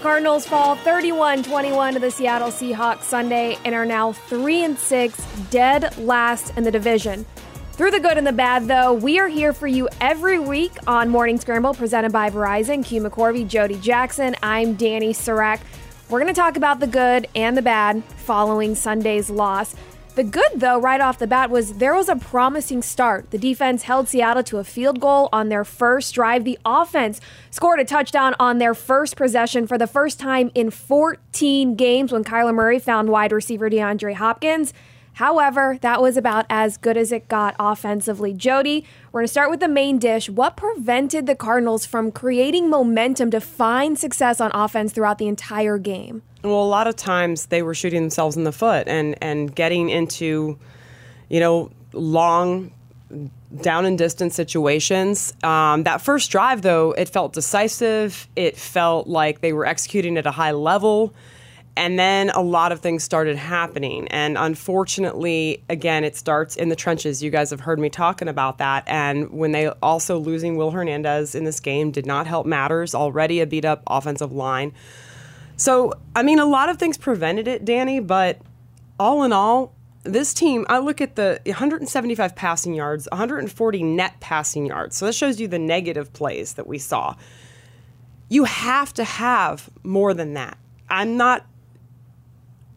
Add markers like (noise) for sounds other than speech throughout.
The Cardinals fall 31-21 to the Seattle Seahawks Sunday and are now 3 and 6, dead last in the division. Through the good and the bad, though, we are here for you every week on Morning Scramble, presented by Verizon. Q McCorvey, Jody Jackson. I'm Dani Sureck. We're going to talk about the good and the bad following Sunday's loss. The good, though, right off the bat, was there was a promising start. The defense held Seattle to a field goal on their first drive. The offense scored a touchdown on their first possession for the first time in 14 games when Kyler Murray found wide receiver DeAndre Hopkins. However, that was about as good as it got offensively. Jody, we're going to start with the main dish. What prevented the Cardinals from creating momentum to find success on offense throughout the entire game? Well, a lot of times they were shooting themselves in the foot and, and getting into, you know, long down and distance situations. Um, that first drive, though, it felt decisive. It felt like they were executing at a high level. And then a lot of things started happening. And unfortunately, again, it starts in the trenches. You guys have heard me talking about that. And when they also losing Will Hernandez in this game did not help matters, already a beat up offensive line. So, I mean, a lot of things prevented it, Danny, but all in all, this team, I look at the 175 passing yards, 140 net passing yards. So that shows you the negative plays that we saw. You have to have more than that. I'm not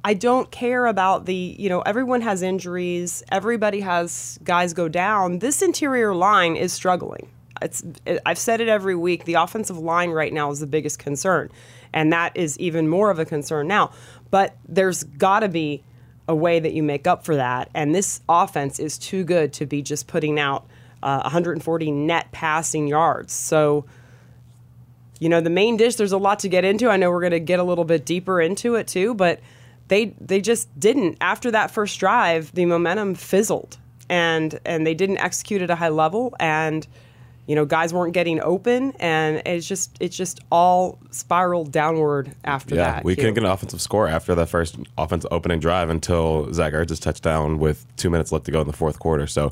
I don't care about the, you know, everyone has injuries, everybody has guys go down. This interior line is struggling. It's I've said it every week. The offensive line right now is the biggest concern, and that is even more of a concern now. But there's got to be a way that you make up for that, and this offense is too good to be just putting out uh, 140 net passing yards. So you know, the main dish, there's a lot to get into. I know we're going to get a little bit deeper into it too, but they they just didn't. After that first drive, the momentum fizzled, and and they didn't execute at a high level, and you know guys weren't getting open, and it's just it's just all spiraled downward after yeah, that. we couldn't get an offensive score after that first offensive opening drive until Zach Ertz's touchdown with two minutes left to go in the fourth quarter. So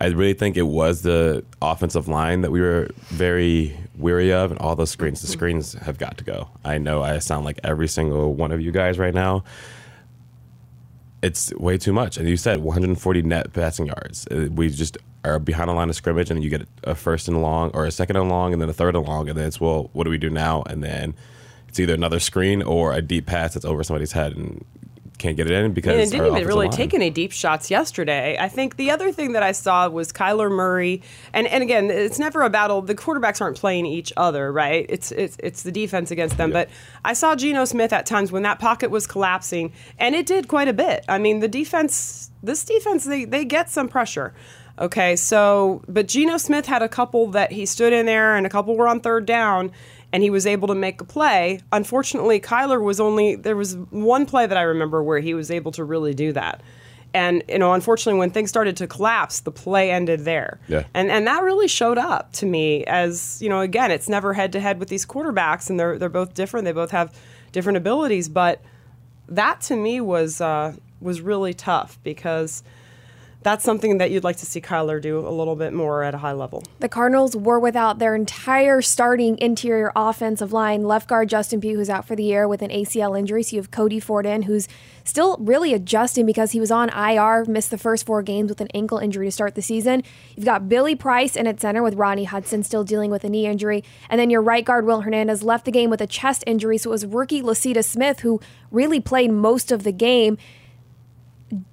I really think it was the offensive line that we were very weary of, and all those screens. The screens have got to go. I know I sound like every single one of you guys right now. It's way too much. And you said 140 net passing yards. Uh, We just are behind the line of scrimmage, and you get a first and long, or a second and long, and then a third and long, and then it's well, what do we do now? And then it's either another screen or a deep pass that's over somebody's head and can't get it in because And it didn't even really line- take any deep shots yesterday. I think the other thing that I saw was Kyler Murray, and, and again, it's never a battle. The quarterbacks aren't playing each other, right? It's it's it's the defense against them. But I saw Geno Smith at times when that pocket was collapsing, and it did quite a bit. I mean, the defense, this defense, they they get some pressure. Okay, so but Geno Smith had a couple that he stood in there, and a couple were on third down, and he was able to make a play. Unfortunately, Kyler was only there was one play that I remember where he was able to really do that. And you know, unfortunately, when things started to collapse, the play ended there. Yeah. And and that really showed up to me as you know. Again, it's never head to head with these quarterbacks, and they're they're both different. They both have different abilities, but that to me was uh, was really tough because that's something that you'd like to see Kyler do a little bit more at a high level. The Cardinals were without their entire starting interior offensive line. Left guard Justin Pugh, who's out for the year with an ACL injury. So you have Cody Ford in, who's still really adjusting because he was on IR, missed the first four games with an ankle injury to start the season. You've got Billy Price in at center with Rodney Hudson still dealing with a knee injury. And then your right guard, Will Hernandez, left the game with a chest injury. So it was rookie Lecitus Smith who really played most of the game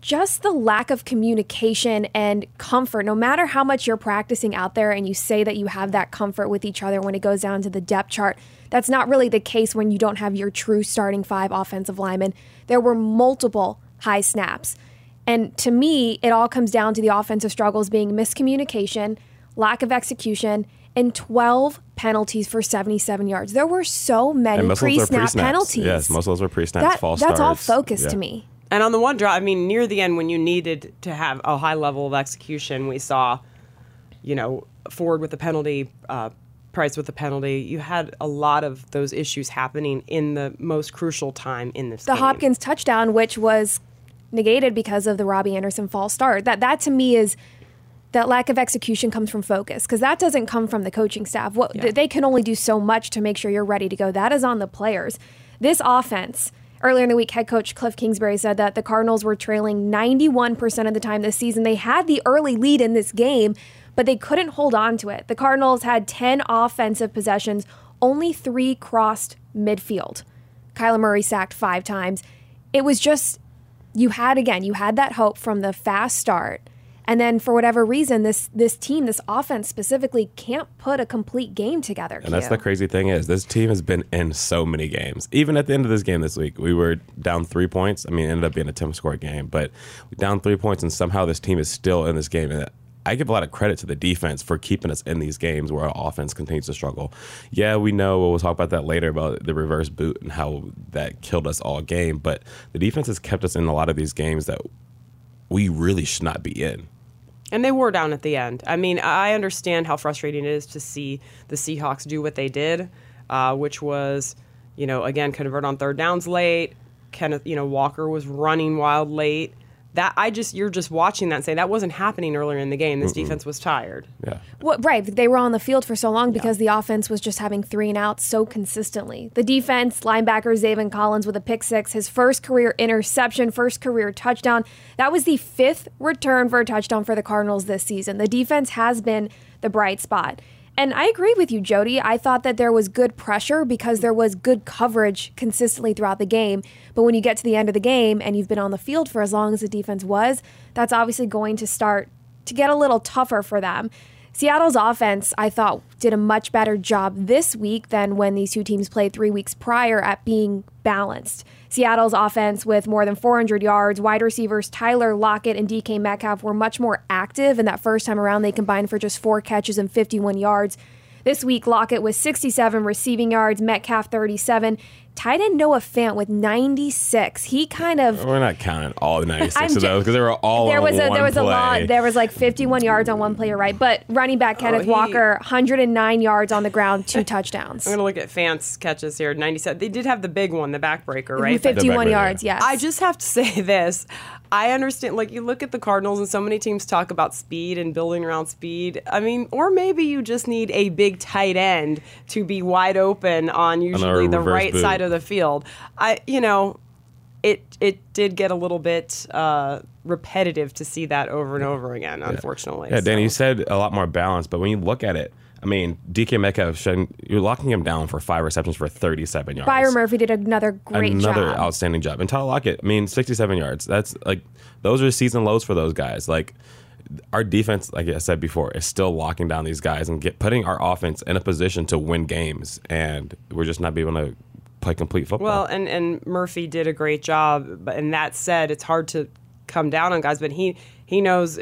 just the lack of communication and comfort, no matter how much you're practicing out there and you say that you have that comfort with each other when it goes down to the depth chart, that's not really the case when you don't have your true starting five offensive linemen. There were multiple high snaps. And to me, it all comes down to the offensive struggles being miscommunication, lack of execution, and 12 penalties for 77 yards. There were so many And most of those are pre-snap pre-snaps. penalties. Yes, most of those were pre-snaps, That- false that's all starts. focus Yeah. to me. And on the one draw, I mean, near the end, when you needed to have a high level of execution, we saw, you know, Ford with the penalty, uh, Price with the penalty. You had a lot of those issues happening in the most crucial time in this the game. Hopkins touchdown, which was negated because of the Robbie Anderson false start. That that to me is that lack of execution comes from focus because that doesn't come from the coaching staff. What Yeah. they can only do so much to make sure you're ready to go. That is on the players. This offense. Earlier in the week, head coach Cliff Kingsbury said that the Cardinals were trailing 91% of the time this season. They had the early lead in this game, but they couldn't hold on to it. The Cardinals had 10 offensive possessions, only three crossed midfield. Kyler Murray sacked five times. It was just, you had again, you had that hope from the fast start. And then for whatever reason, this this team, this offense specifically, can't put a complete game together. And that's the crazy thing is this team has been in so many games. Even at the end of this game this week, we were down three points. I mean, it ended up being a 10 score game, but down three points, and somehow this team is still in this game. And I give a lot of credit to the defense for keeping us in these games where our offense continues to struggle. Yeah, we know we'll talk about that later about the reverse boot and how that killed us all game, but the defense has kept us in a lot of these games that we really should not be in. And they were down at the end. I mean, I understand how frustrating it is to see the Seahawks do what they did, uh, which was, you know, again, convert on third downs late. Kenneth, you know, Walker was running wild late. That I just, you're just watching that and saying that wasn't happening earlier in the game. This defense was tired. Yeah. What, right. They were on the field for so long because the offense was just having three and outs so consistently. The defense, linebacker Zaven Collins with a pick six, his first career interception, first career touchdown. That was the fifth return for a touchdown for the Cardinals this season. The defense has been the bright spot. And I agree with you, Jody. I thought that there was good pressure because there was good coverage consistently throughout the game. But when you get to the end of the game and you've been on the field for as long as the defense was, that's obviously going to start to get a little tougher for them. Seattle's offense, I thought, did a much better job this week than when these two teams played three weeks prior at being balanced. Seattle's offense, with more than 400 yards, wide receivers Tyler Lockett and DK Metcalf were much more active. And that first time around, they combined for just four catches and 51 yards. This week, Lockett was 67 receiving yards, Metcalf 37. Tight end Noah Fant with 96. He kind of We're not counting all 96 I'm of those because they were all there on was a one there was a lot there was like 51 yards on one player right but running back oh, Kenneth Oh, he- Walker 109 yards on the ground two (laughs) touchdowns I'm going to look at Fant's catches here. 97. They did have the big one, the backbreaker, right? 51 back yards there. yes I just have to (laughs) say this. I understand, like, you look at the Cardinals, and so many teams talk about speed and building around speed. I mean, or maybe you just need a big tight end to be wide open on usually the right boot. side of the field. I, you know, it it did get a little bit uh, repetitive to see that over and over again, unfortunately. Yeah, Danny, you said a lot more balance, but when you look at it, I mean, DK Metcalf, shouldn't- you're locking him down for five receptions for 37 yards. Byron Murphy did another great Another job outstanding job. And Tyler Lockett, I mean, 67 yards. That's like, those are season lows for those guys. Like, our defense, like I said before, is still locking down these guys and get putting our offense in a position to win games. And we're just not being able to play complete football. Well, and, and Murphy did a great job. But and that said, it's hard to come down on guys, but he he knows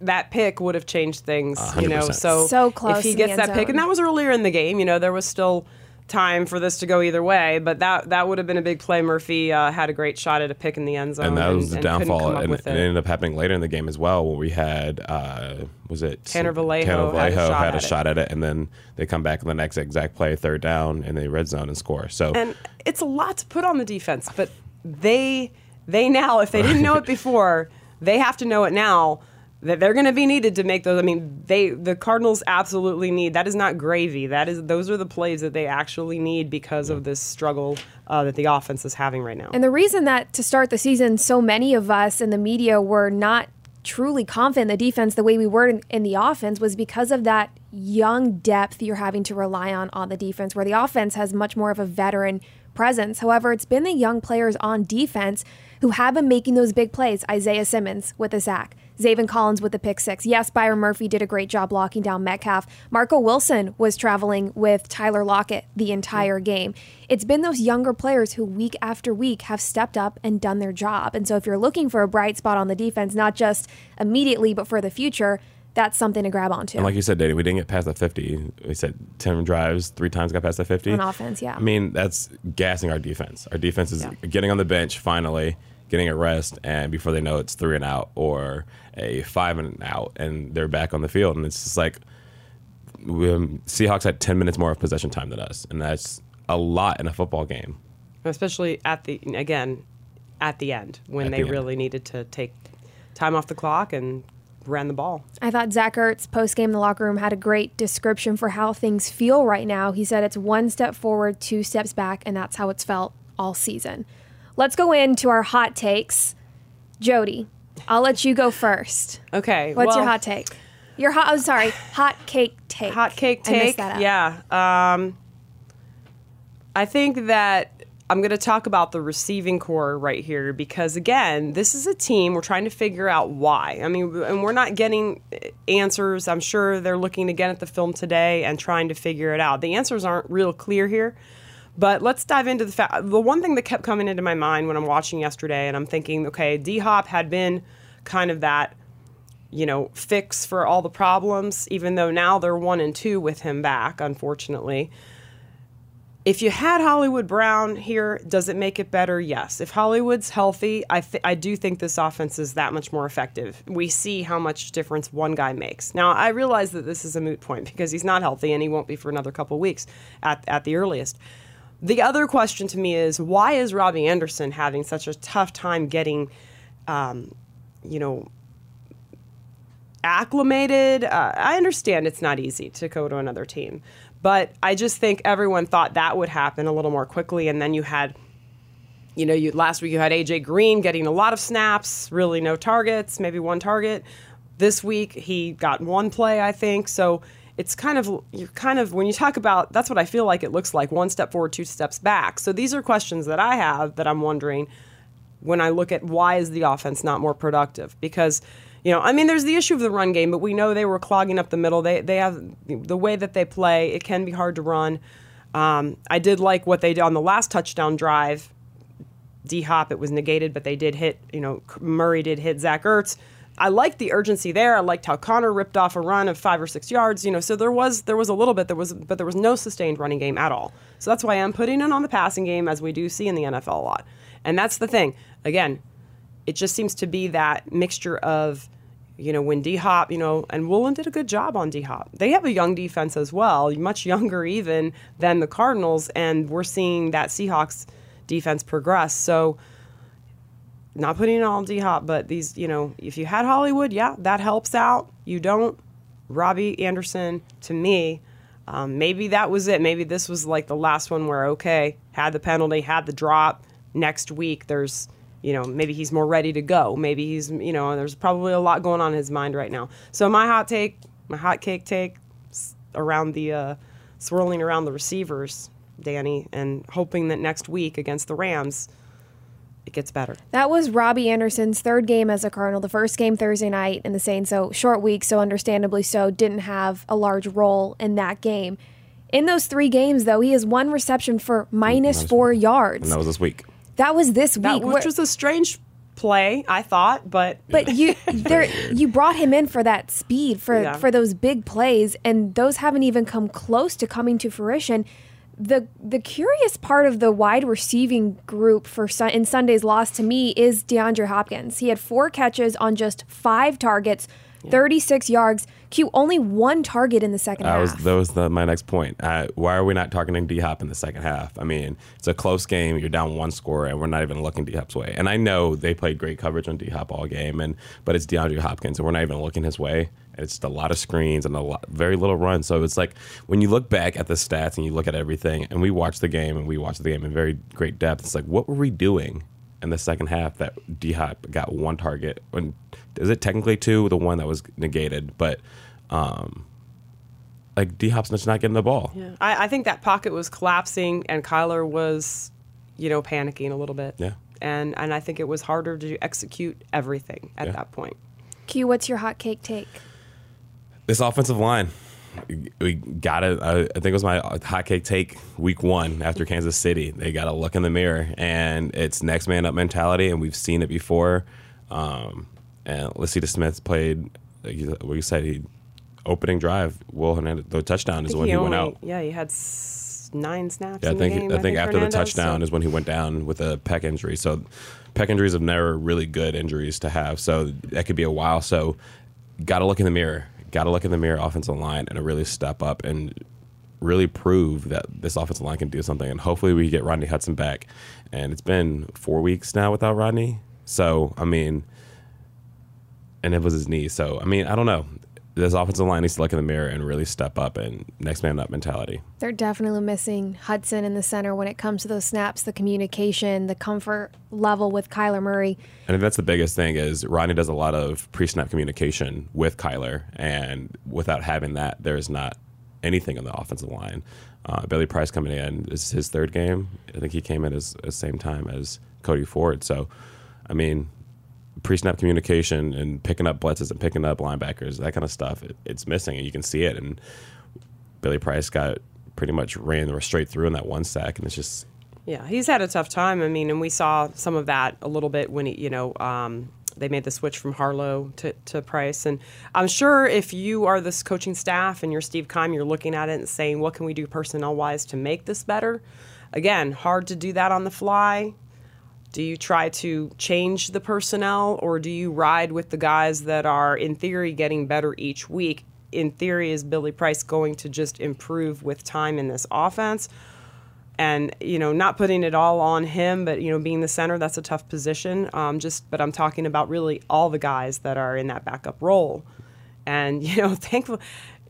that pick would have changed things. You know, so So close if he gets end that pick, and that was earlier in the game. You know, there was still time for this to go either way, but that that would have been a big play. Murphy uh, had a great shot at a pick in the end zone, and that was the and downfall. And, it. it ended up happening later in the game as well, where we had uh, was it Tanner Vallejo Tanner had a shot had a at it. shot at it, and then they come back in the next exact play, third down, in the red zone and score. So and it's a lot to put on the defense, but they they now, if they didn't know it before, they have to know it now that they're going to be needed to make those. I mean, they the Cardinals absolutely need that is not gravy. That is those are the plays that they actually need because of this struggle uh, that the offense is having right now. And the reason that to start the season, so many of us in the media were not truly confident in the defense the way we were in, in the offense was because of that young depth you're having to rely on on the defense, where the offense has much more of a veteran presence. However, it's been the young players on defense who have been making those big plays. Isaiah Simmons with a sack. Zaven Collins with the pick six. Yes, Byron Murphy did a great job locking down Metcalf. Marco Wilson was traveling with Tyler Lockett the entire game. It's been those younger players who week after week have stepped up and done their job. And so if you're looking for a bright spot on the defense, not just immediately, but for the future, that's something to grab onto. And like you said, Danny, we didn't get past the 50. We said 10 drives, three times got past the 50. On offense, yeah. I mean, that's gassing our defense. Our defense is Yeah. getting on the bench finally, getting a rest, and before they know it's three and out or a five and out, and they're back on the field. And it's just like, we, um, Seahawks had 10 minutes more of possession time than us, and that's a lot in a football game. especially at the again at the end when At they the end. really needed to take time off the clock and ran the ball. I thought Zach Ertz post game in the locker room had a great description for how things feel right now. He said it's one step forward, two steps back, and that's how it's felt all season. Let's go into our hot takes. Jody, I'll let you go first. Okay. What's your hot take? Your hot. I'm sorry, hot cake take. Hot cake take. Yeah. Um, I think that I'm going to talk about the receiving corps right here because, again, this is a team we're trying to figure out why. I mean, and we're not getting answers. I'm sure they're looking again at the film today and trying to figure it out. The answers aren't real clear here. But let's dive into the fact. The one thing that kept coming into my mind when I'm watching yesterday, and I'm thinking, okay, D Hop had been kind of that you know, fix for all the problems, even though now they're one and two with him back, unfortunately. If you had Hollywood Brown here, does it make it better? Yes. If Hollywood's healthy, I, th- I do think this offense is that much more effective. We see how much difference one guy makes. Now, I realize that this is a moot point because he's not healthy and he won't be for another couple weeks at, at the earliest. The other question to me is why is Robbie Anderson having such a tough time getting, um, you know, acclimated. Uh, I understand it's not easy to go to another team, but I just think everyone thought that would happen a little more quickly. And then you had, you know, you last week you had AJ Green getting a lot of snaps, really no targets, maybe one target. This week he got one play, I think. So it's kind of you're kind of when you talk about that's what I feel like it looks like one step forward, two steps back. So these are questions that I have that I'm wondering when I look at why is the offense not more productive because you know, I mean, there's the issue of the run game, but we know they were clogging up the middle. They they have the way that they play. It can be hard to run. Um, I did like what they did on the last touchdown drive. D Hop, it was negated, but they did hit. You know, Murray did hit Zach Ertz. I liked the urgency there. I liked how Conner ripped off a run of five or six yards. You know, so there was there was a little bit there was, but there was no sustained running game at all. So that's why I'm putting it on the passing game, as we do see in the NFL a lot. And that's the thing. Again, it just seems to be that mixture of, you know, when D Hop, you know, and Woolen did a good job on D Hop. They have a young defense as well, much younger even than the Cardinals, and we're seeing that Seahawks defense progress. So, not putting it all D Hop, but these, you know, if you had Hollywood, yeah, that helps out. You don't. Robbie Anderson, to me, um, maybe that was it. Maybe this was like the last one where, okay, had the penalty, had the drop. Next week, there's, you know, maybe he's more ready to go. Maybe he's, you know, there's probably a lot going on in his mind right now. So my hot take, my hot cake take around the, uh, swirling around the receivers, Danny, and hoping that next week against the Rams, it gets better. That was Robbie Anderson's third game as a Cardinal, the first game Thursday night in the Saints. So short week, so understandably so, didn't have a large role in that game. In those three games, though, he has one reception for minus four yards. And that was this week. That was this week. That, where- which was a strange play, I thought, but but you (laughs) there you brought him in for that speed for Yeah. for those big plays and those haven't even come close to coming to fruition the the curious part of the wide receiving group for Sun- in Sunday's loss to me is DeAndre Hopkins. He had four catches on just five targets, 36 yards. Q only one target in the second was half. that was the, my next point. Uh, why are we not targeting D Hop in the second half? I mean, it's a close game. You're down one score, and we're not even looking D Hop's way. And I know they played great coverage on D Hop all game, and but it's DeAndre Hopkins, and we're not even looking his way. And it's just a lot of screens and a lot, very little run. So it's like when you look back at the stats and you look at everything, and we watch the game and we watch the game in very great depth. It's like what were we doing in the second half that D Hop got one target? When is it technically two? The one that was negated, but. Um, like D Hop's just not getting the ball. I, I think that pocket was collapsing and Kyler was, you know, panicking a little bit. Yeah. And and I think it was harder to execute everything at Yeah. that point. Q, what's your hot cake take? This offensive line, we got it. I, think it was my hot cake take week one after Kansas City. They got to look in the mirror, and it's next man up mentality, and we've seen it before. Um, and Lecitus Smith played, like you- said, he opening drive. Will Hernandez, the touchdown is think when he, went only- out. Yeah, he had s- nine snaps. Yeah, I think the game, I think after the touchdown so- is when he went down with a pec injury. So pec injuries have never really good injuries to have. So that could be a while. So got to look in the mirror. Got to look in the mirror, offensive line, and really step up and really prove that this offensive line can do something. And hopefully we get Rodney Hudson back. And it's been four weeks now without Rodney. So I mean, and it was his knee. So I mean, I don't know. This offensive line needs to look in the mirror and really step up and next man up mentality. They're definitely missing Hudson in the center when it comes to those snaps, the communication, the comfort level with Kyler Murray. I think that's the biggest thing is Rodney does a lot of pre-snap communication with Kyler, and without having that, there's not anything on the offensive line. Uh, Billy Price coming in this is his third game. I think he came in as the same time as Cody Ford. So, I mean, pre-snap communication and picking up blitzes and picking up linebackers, that kind of stuff, it, it's missing, and you can see it. And Billy Price got pretty much ran straight through in that one sack, and it's just Yeah, he's had a tough time. I mean, and we saw some of that a little bit when he, you know, um, they made the switch from Harlow to, to Price. And I'm sure if you are this coaching staff and you're Steve Keim, you're looking at it and saying, what can we do personnel wise to make this better? Again, hard to do that on the fly. Do you try to change the personnel or do you ride with the guys that are, in theory, getting better each week? In theory, is Billy Price going to just improve with time in this offense? and you know not putting it all on him but you know being the center that's a tough position um, just but i'm talking about really all the guys that are in that backup role and (laughs) you know thankful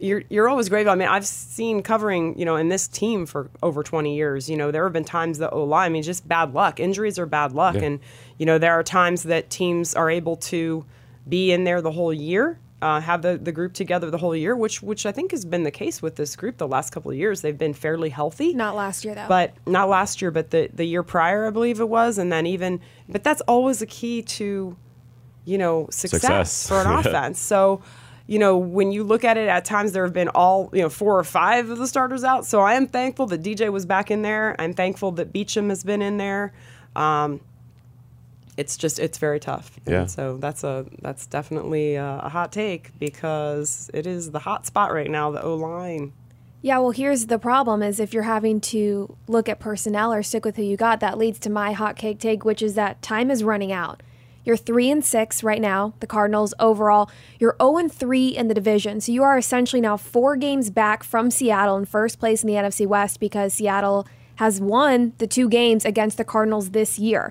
you're, you're always grateful. I mean, I've seen covering, you know, in this team for over 20 years. You know, there have been times that O line, I mean, just bad luck. Injuries are bad luck, Yeah. and you know, there are times that teams are able to be in there the whole year, uh, have the, the group together the whole year, which which I think has been the case with this group the last couple of years. They've been fairly healthy Not last year, though. but not last year, but the the year prior, I believe it was, and then even. But that's always a key to, you know, success, Success. for an (laughs) Yeah. offense. So, you know, when you look at it, at times there have been all you know four or five of the starters out. So I am thankful that DJ was back in there. I'm thankful that Beachum has been in there. Um, it's just it's very tough. And Yeah. So that's a that's definitely a, a hot take because it is the hot spot right now. The O line. Yeah, well, here's the problem: is if you're having to look at personnel or stick with who you got, that leads to my hot cake take, which is that time is running out. You're three and six right now, the Cardinals overall. You're 0 and three in the division, so you are essentially now four games back from Seattle in first place in the NFC West because Seattle has won the two games against the Cardinals this year.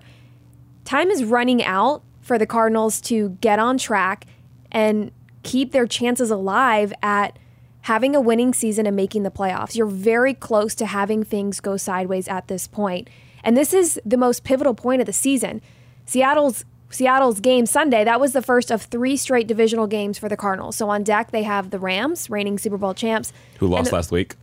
Time is running out for the Cardinals to get on track and keep their chances alive at having a winning season and making the playoffs. You're very close to having things go sideways at this point. And this is the most pivotal point of the season. Seattle's Seattle's game Sunday, that was the first of three straight divisional games for the Cardinals. So on deck they have the Rams, reigning Super Bowl champs. who lost the- last week.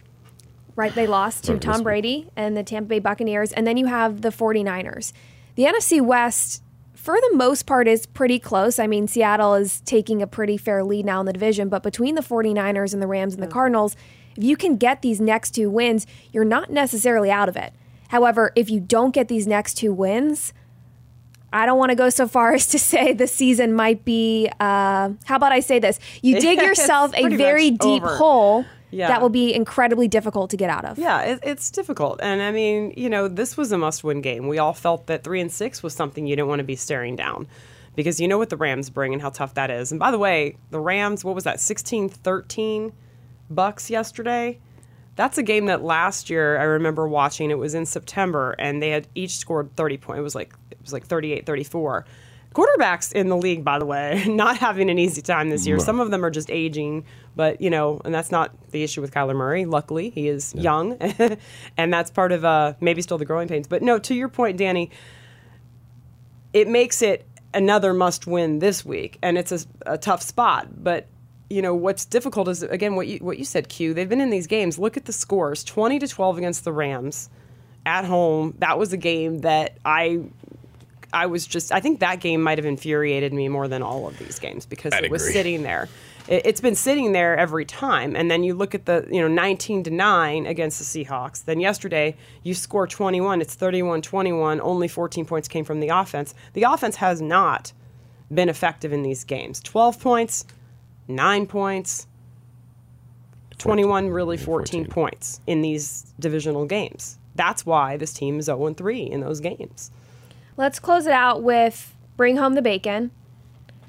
Right, they lost to Tom. Brady and the Tampa Bay Buccaneers. And then you have the 49ers. The NFC West, for the most part, is pretty close. I mean, Seattle is taking a pretty fair lead now in the division, but between the 49ers and the Rams and the mm. Cardinals, if you can get these next two wins, you're not necessarily out of it. However, if you don't get these next two wins, I don't want to go so far (laughs) as to say the season might be. Uh, how about I say this? You (laughs) dig yourself a very deep over. hole Yeah. that will be incredibly difficult to get out of. Yeah, it, it's difficult, and I mean, you know, this was a must-win game. We all felt that three and six was something you didn't want to be staring down, because you know what the Rams bring and how tough that is. And by the way, the Rams, what was that, 16-13 Bucks yesterday? That's a game that last year I remember watching. It was in September, and they had each scored 30 points. It was like it was like 38-34. Quarterbacks in the league, by the way, (laughs) not having an easy time this year. Some of them are just aging, but you know, and that's not the issue with Kyler Murray. Luckily, he is young, (laughs) and that's part of uh, maybe still the growing pains. But no, to your point, Danny, it makes it another must win this week, and it's a, a tough spot. But you know what's difficult is again what you what you said. Q. They've been in these games. Look at the scores: twenty to twelve against the Rams at home. That was a game that I. I was just, I think that game might have infuriated me more than all of these games because I'd it was agree. sitting there. It, it's been sitting there every time. And then you look at the, you know, 19 to 9 against the Seahawks. Then yesterday, you score 21. It's 31 21. Only 14 points came from the offense. The offense has not been effective in these games. 12 points, 9 points, 21, really 14, 14. points in these divisional games. That's why this team is 0 3 in those games. Let's close it out with Bring Home the Bacon.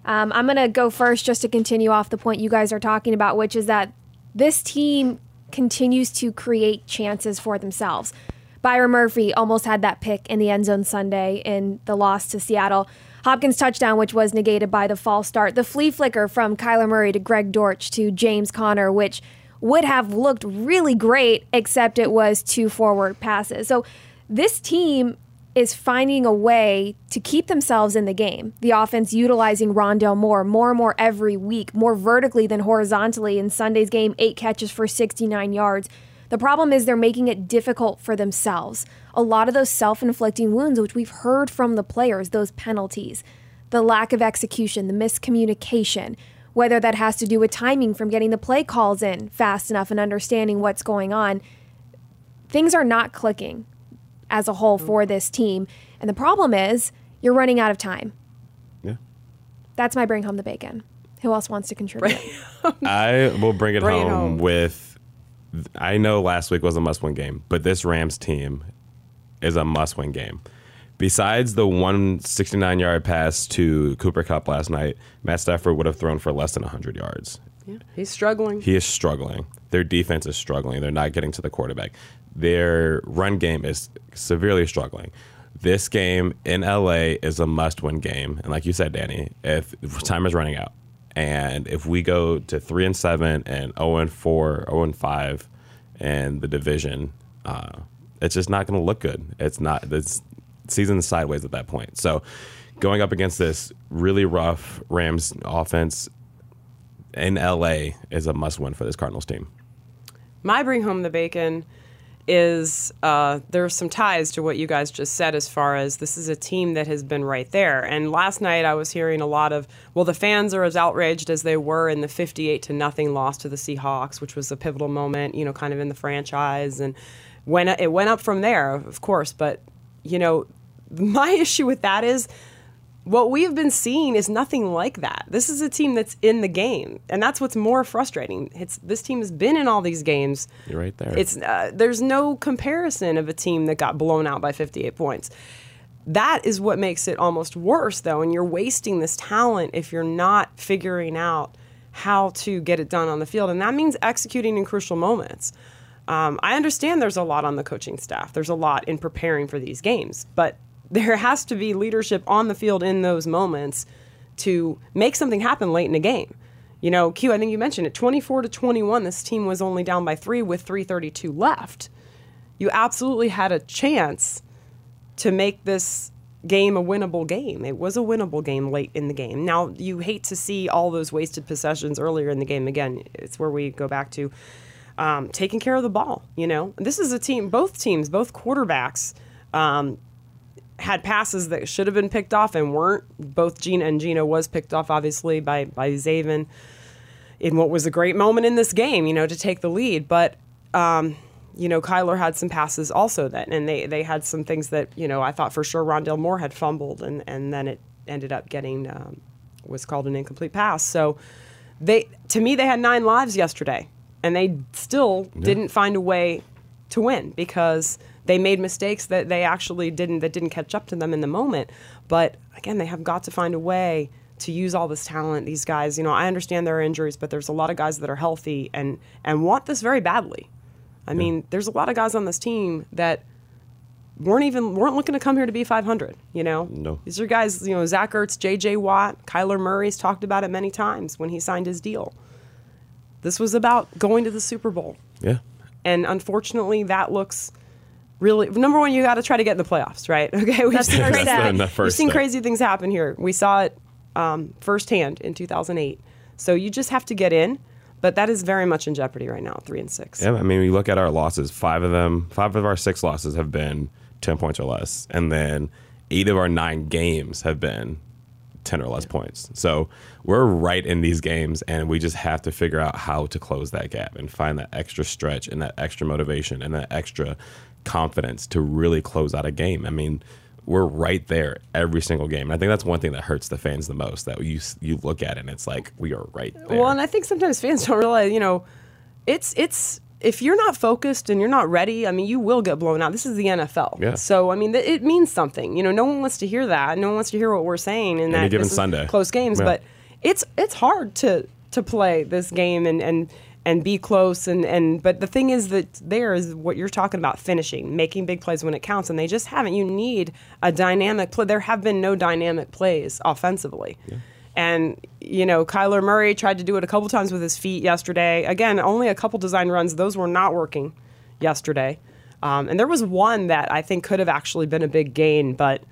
Um, I'm going to go first just to continue off the point you guys are talking about, which is that this team continues to create chances for themselves. Byron Murphy almost had that pick in the end zone Sunday in the loss to Seattle. Hopkins touchdown, which was negated by the false start. The flea flicker from Kyler Murray to Greg Dortch to James Conner, which would have looked really great, except it was two forward passes. So this team is finding a way to keep themselves in the game. The offense utilizing Rondale Moore more and more every week, more vertically than horizontally. In Sunday's game, eight catches for 69 yards. The problem is they're making it difficult for themselves. A lot of those self inflicting wounds, which we've heard from the players, those penalties, the lack of execution, the miscommunication, whether that has to do with timing from getting the play calls in fast enough and understanding what's going on. Things are not clicking as a whole for mm-hmm. this team. And the problem is you're running out of time. Yeah. That's my bring home the bacon. Who else wants to contribute? I will bring it, Bring it home, home. with. I know last week was a must-win game, but this Rams team is a must-win game. Besides the 169-yard pass to Cooper Kupp last night, Matt Stafford would have thrown for less than 100 yards. Yeah, he's struggling. He is struggling. Their defense is struggling. They're not getting to the quarterback. Their run game is severely struggling. This game in LA is a must-win game, and like you said, Danny, if time is running out, and if we go to three and seven and zero and four, zero and five, and the division, uh, it's just not going to look good. It's not. It's season sideways at that point. So, going up against this really rough Rams offense in LA is a must-win for this Cardinals team. My bring home the bacon is uh, there's some ties to what you guys just said as far as this is a team that has been right there. And last night I was hearing a lot of well, the fans are as outraged as they were in the 58 to nothing loss to the Seahawks, which was a pivotal moment, you know, kind of in the franchise, and when it went up from there, of course. But you know, (laughs) my issue with that is what we have been seeing is nothing like that. This is a team that's in the game, and that's what's more frustrating. It's this team has been in all these games. You're right there. It's uh, there's no comparison of a team that got blown out by 58 points. That is what makes it almost worse, though, and you're wasting this talent if you're not figuring out how to get it done on the field, and that means executing in crucial moments. Um, I understand there's a lot on the coaching staff. There's a lot in preparing for these games, but there has to be leadership on the field in those moments to make something happen late in the game. You know, Q, I think you mentioned it 24 to 21. This team was only down by three with 332 left. You absolutely had a chance to make this game a winnable game. It was a winnable game late in the game. Now, you hate to see all those wasted possessions earlier in the game. Again, it's where we go back to um, taking care of the ball. You know, this is a team, both teams, both quarterbacks. Um, had passes that should have been picked off and weren't. Both Geno and Geno was picked off, obviously, by by Zaven in what was a great moment in this game, you know, to take the lead. But um, you know, Kyler had some passes also then, and they they had some things that you know I thought for sure Rondale Moore had fumbled, and and then it ended up getting um, was called an incomplete pass. So they to me they had nine lives yesterday, and they still didn't find a way to win because they made mistakes that they actually didn't that didn't catch up to them in the moment. But again, they have got to find a way to use all this talent. These guys, you know, I understand there are injuries, but there's a lot of guys that are healthy and and want this very badly. I mean, there's a lot of guys on this team that weren't even weren't looking to come here to be 500. You know, No. these are guys. You know, Zach Ertz, J.J. Watt, Kyler Murray's talked about it many times when he signed his deal. This was about going to the Super Bowl. Yeah. And unfortunately, that looks really number one. You got to try to get in the playoffs, right? (laughs) Okay, we've seen, first crazy, step. the we've seen crazy things happen here. We saw it um, firsthand in 2008. So you just have to get in, but that is very much in jeopardy right now. Three and six. Yeah, I mean, we look at our losses. Five of them, five of our six losses have been ten points or less, and then eight of our nine games have been ten or less points. So we're right in these games, and we just have to figure out how to close that gap and find that extra stretch and that extra motivation and that extra confidence to really close out a game. I mean. We're right there every single game. And I think that's one thing that hurts the fans the most. That you you look at it and it's like we are right there. Well, and I think sometimes fans don't realize, you know, it's it's if you're not focused and you're not ready, I mean, you will get blown out. This is the NFL. Yeah. So I mean, th- it means something. You know, no one wants to hear that. No one wants to hear what we're saying in that given Sunday. close games. Yeah. But it's it's hard to to play this game and and and be close and and but the thing is that there is what you're talking about finishing making big plays when it counts and they just haven't you need a dynamic play there have been no dynamic plays offensively and you know Kyler Murray tried to do it a couple times with his feet yesterday again only a couple design runs those were not working yesterday um, and there was one that I think could have actually been a big gain but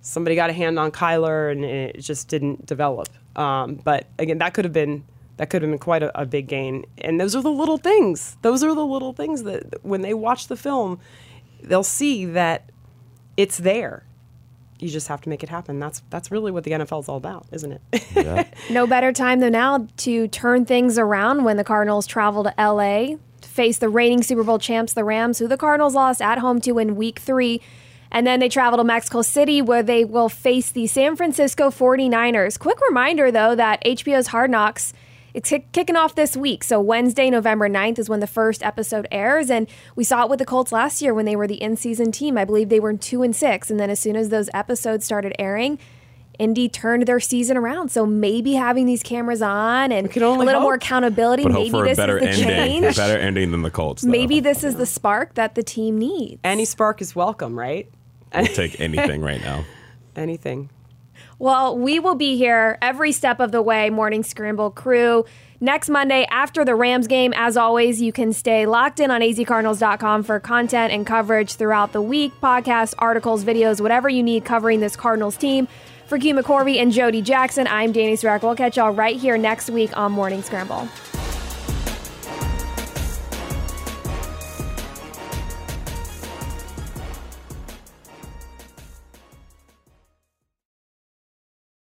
somebody got a hand on Kyler and it just didn't develop um, but again that could have been that could have been quite a, a, big gain. And those are the little things. Those are the little things that when they watch the film, they'll see that it's there. You just have to make it happen. That's that's really what the NFL is all about, isn't it? Yeah. (laughs) no better time than now to turn things around when the Cardinals travel to LA to face the reigning Super Bowl champs, the Rams, who the Cardinals lost at home to in week 3. And then they travel to Mexico City where they will face the San Francisco 49ers. Quick reminder though that HBO's Hard Knocks it's kicking off this week. So Wednesday, November 9th is when the first episode airs. And we saw it with the Colts last year when they were the in-season team. I believe they were two and six. And then as soon as those episodes started airing, Indy turned their season around. So maybe having these cameras on and a little hope. more accountability, but maybe this is the ending. change. better ending than the Colts. Though. Maybe this is the spark that the team needs. Any spark is welcome, right? We'll take anything right now. (laughs) Anything. Well, we will be here every step of the way, Morning Scramble crew. Next Monday after the Rams game, as always, you can stay locked in on azcardinals.com for content and coverage throughout the week podcasts, articles, videos, whatever you need covering this Cardinals team. For Q McCorvey and Jody Jackson, I'm Dani Sureck. We'll catch y'all right here next week on Morning Scramble.